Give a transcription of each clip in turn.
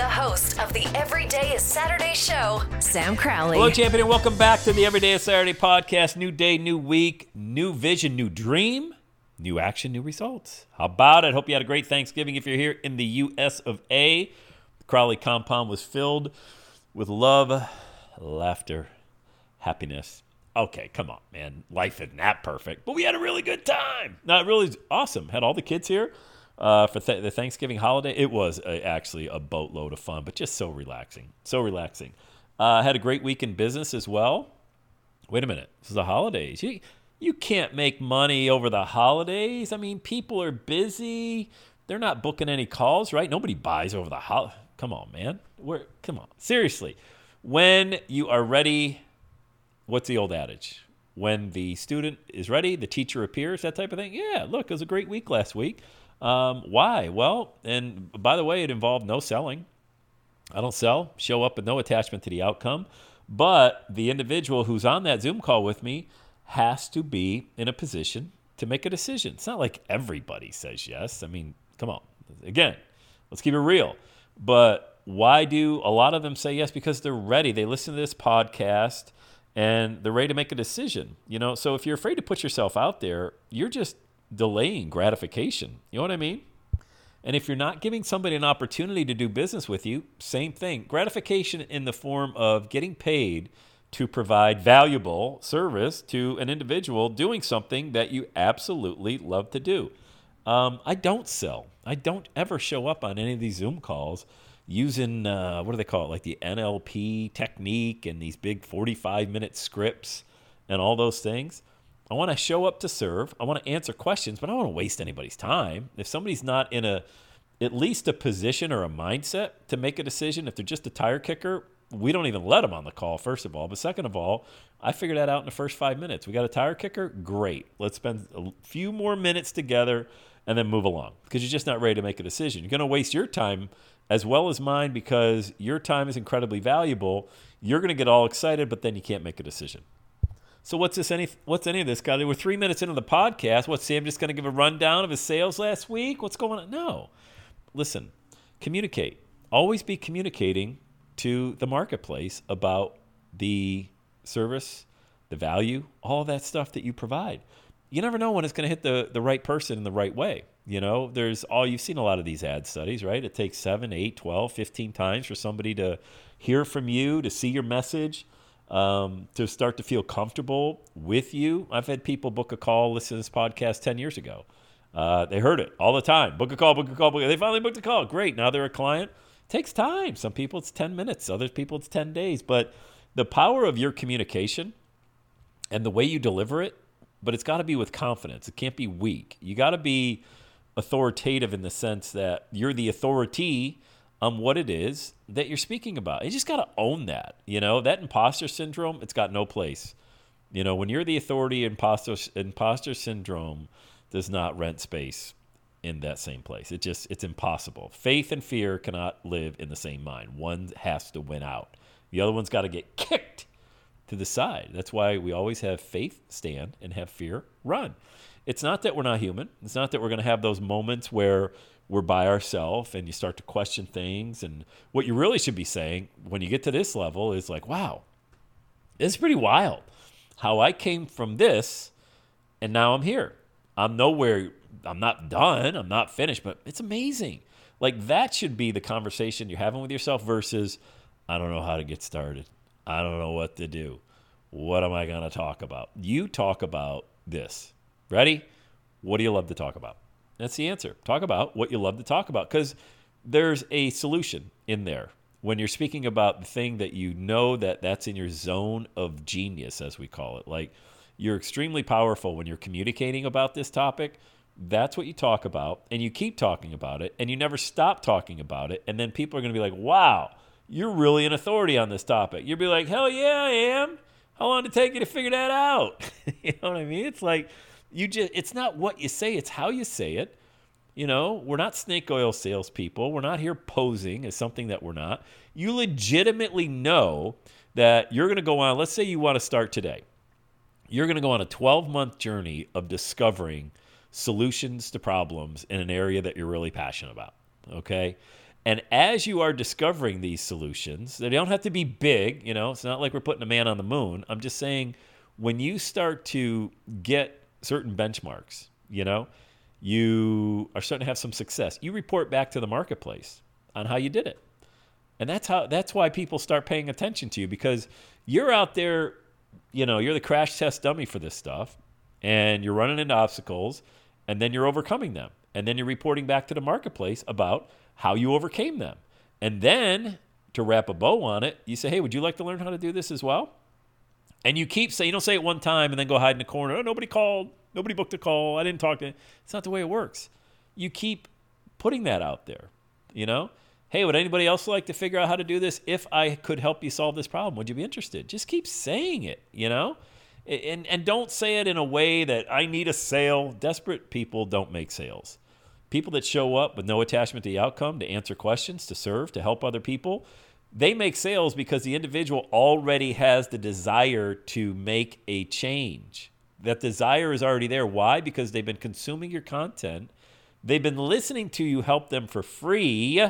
The host of the Everyday is Saturday show, Sam Crowley. Hello, champion, and welcome back to the Everyday is Saturday podcast. New day, new week, new vision, new dream, new action, new results. How about it? Hope you had a great Thanksgiving. If you're here in the U.S. of A., the Crowley compound was filled with love, laughter, happiness. Okay, come on, man. Life isn't that perfect, but we had a really good time. Not really awesome. Had all the kids here uh, for th- the Thanksgiving holiday. It was a, actually a boatload of fun, but just so relaxing. So relaxing. Uh, had a great week in business as well. Wait a minute. This is the holidays. You, you can't make money over the holidays. I mean, people are busy. They're not booking any calls, right? Nobody buys over the holiday. Come on, man. We're, come on. Seriously. When you are ready, what's the old adage? When the student is ready, the teacher appears, that type of thing. Yeah, look, it was a great week last week. Um, why? Well, and by the way, it involved no selling. I don't sell, show up with no attachment to the outcome. But the individual who's on that Zoom call with me has to be in a position to make a decision. It's not like everybody says yes. I mean, come on. Again, let's keep it real. But why do a lot of them say yes? Because they're ready. They listen to this podcast and they're ready to make a decision. You know, so if you're afraid to put yourself out there, you're just delaying gratification. You know what I mean? And if you're not giving somebody an opportunity to do business with you, same thing. Gratification in the form of getting paid to provide valuable service to an individual doing something that you absolutely love to do. Um, I don't sell. I don't ever show up on any of these Zoom calls using, uh, what do they call it, like the NLP technique and these big 45 minute scripts and all those things. I want to show up to serve. I want to answer questions, but I don't want to waste anybody's time. If somebody's not in a at least a position or a mindset to make a decision, if they're just a tire kicker, we don't even let them on the call, first of all. But second of all, I figured that out in the first five minutes. We got a tire kicker? Great. Let's spend a few more minutes together and then move along because you're just not ready to make a decision. You're going to waste your time as well as mine because your time is incredibly valuable. You're going to get all excited, but then you can't make a decision. So what's this? Any what's any of this, guy? We're three minutes into the podcast. What's Sam just going to give a rundown of his sales last week? What's going on? No, listen, communicate. Always be communicating to the marketplace about the service, the value, all that stuff that you provide. You never know when it's going to hit the the right person in the right way. You know, there's all you've seen a lot of these ad studies, right? It takes 7, 8, 12, 15 times for somebody to hear from you, to see your message um, to start to feel comfortable with you. I've had people book a call, listen to this podcast 10 years ago. Uh, they heard it all the time. Book a call, book a call, book a, They finally booked a call. Great. Now they're a client. It takes time. Some people it's 10 minutes, other people it's 10 days. But the power of your communication and the way you deliver it, but it's got to be with confidence. It can't be weak. You got to be authoritative in the sense that you're the authority on what it is that you're speaking about. You just got to own that. You know, that imposter syndrome, it's got no place. You know, when you're the authority, imposter, imposter syndrome does not rent space in that same place. It just, it's impossible. Faith and fear cannot live in the same mind. One has to win out, the other one's got to get kicked to the side. That's why we always have faith stand and have fear run. It's not that we're not human. It's not that we're going to have those moments where we're by ourselves and you start to question things. And what you really should be saying when you get to this level is like, wow, it's pretty wild how I came from this and now I'm here. I'm nowhere, I'm not done, I'm not finished, but it's amazing. Like that should be the conversation you're having with yourself versus, I don't know how to get started. I don't know what to do. What am I going to talk about? You talk about this. Ready? What do you love to talk about? That's the answer. Talk about what you love to talk about because there's a solution in there when you're speaking about the thing that you know that that's in your zone of genius as we call it like you're extremely powerful when you're communicating about this topic that's what you talk about and you keep talking about it and you never stop talking about it and then people are going to be like wow you're really an authority on this topic you'll be like hell yeah i am how long did it take you to figure that out you know what i mean it's like you just it's not what you say it's how you say it you know, we're not snake oil salespeople. We're not here posing as something that we're not. You legitimately know that you're to go on, let's say you want to start today. You're to go on a 12 month journey of discovering solutions to problems in an area that you're really passionate about. Okay. And as you are discovering these solutions, they don't have to be big, you know, it's not like we're putting a man on the moon. I'm just saying when you start to get certain benchmarks, you know, you are starting to have some success. You report back to the marketplace on how you did it. And that's how that's why people start paying attention to you because you're out there, you know, you're the crash test dummy for this stuff and you're running into obstacles and then you're overcoming them. And then you're reporting back to the marketplace about how you overcame them. And then to wrap a bow on it, you say, "Hey, would you like to learn how to do this as well?" And you keep saying, you don't say it one time and then go hide in the corner. Oh, nobody called. Nobody booked a call. I didn't talk to. It's not the way it works. You keep putting that out there. You know, hey, would anybody else like to figure out how to do this? If I could help you solve this problem, would you be interested? Just keep saying it. You know, and and don't say it in a way that I need a sale. Desperate people don't make sales. People that show up with no attachment to the outcome, to answer questions, to serve, to help other people, they make sales because the individual already has the desire to make a change. That desire is already there. Why? Because they've been consuming your content. They've been listening to you help them for free.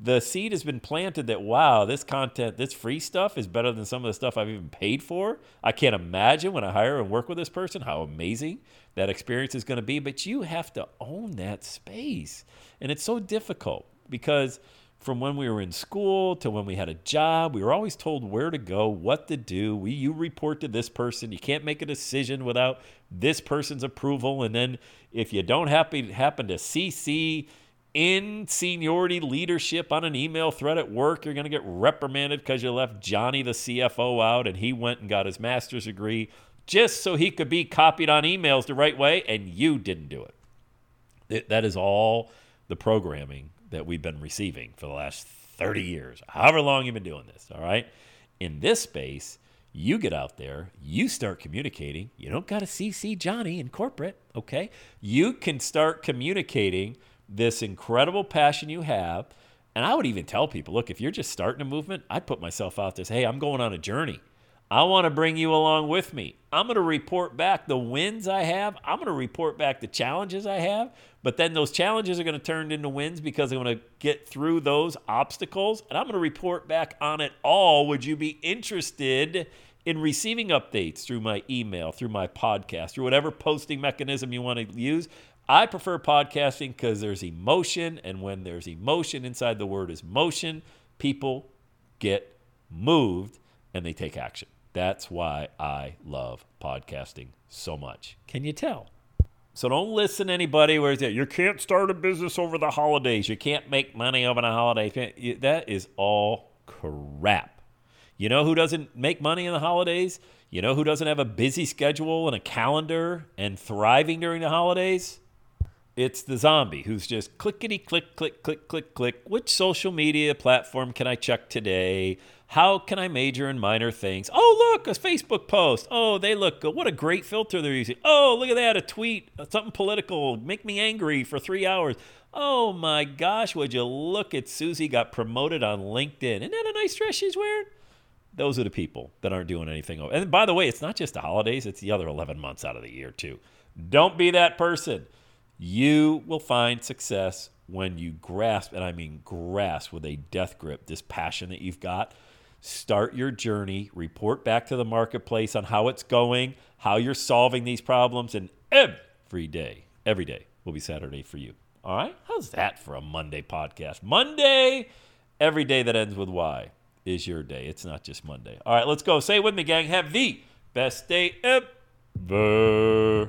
The seed has been planted that, wow, this content, this free stuff is better than some of the stuff I've even paid for. I can't imagine when I hire and work with this person how amazing that experience is going to be. But you have to own that space. And it's so difficult because from when we were in school to when we had a job. We were always told where to go, what to do. We, you report to this person. You can't make a decision without this person's approval. And then if you don't happen, happen to CC in seniority leadership on an email thread at work, you're going to get reprimanded because you left Johnny, the CFO, out and he went and got his master's degree just so he could be copied on emails the right way, and you didn't do it. that is all the programming that we've been receiving for the last 30 years, however long you've been doing this. All right. In this space, you get out there, you start communicating. You don't got to CC Johnny in corporate, okay? You can start communicating this incredible passion you have. And I would even tell people look, if you're just starting a movement, I'd put myself out there, hey, I'm going on a journey. I want to bring you along with me. I'm going to report back the wins I have. I'm going to report back the challenges I have. But then those challenges are going to turn into wins because I'm going to get through those obstacles. And I'm going to report back on it all. Would you be interested in receiving updates through my email, through my podcast, through whatever posting mechanism you want to use? I prefer podcasting because there's emotion. And when there's emotion inside the word is motion, people get moved and they take action. That's why I love podcasting so much. Can you tell? So don't listen to anybody where say you can't start a business over the holidays. You can't make money over the holidays. That is all crap. You know who doesn't make money in the holidays? You know who doesn't have a busy schedule and a calendar and thriving during the holidays? It's the zombie who's just clickety click, click, click, click, click. Which social media platform can I check today? How can I major in minor things? Oh, look, a Facebook post. Oh, they look good. What a great filter they're using. Oh, look at that, a tweet, uh, something political, make me angry for three hours. Oh my gosh, would you look at Susie got promoted on LinkedIn? Isn't that a nice dress she's wearing? Those are the people that aren't doing anything. And by the way, it's not just the holidays, it's the other 11 months out of the year, too. Don't be that person. You will find success when you grasp, and I mean grasp with a death grip, this passion that you've got. Start your journey, report back to the marketplace on how it's going, how you're solving these problems, and every day, every day will be Saturday for you. All right? How's that for a Monday podcast? Monday, every day that ends with Y is your day. It's not just Monday. All right, let's go. Say it with me, gang. Have the best day ever.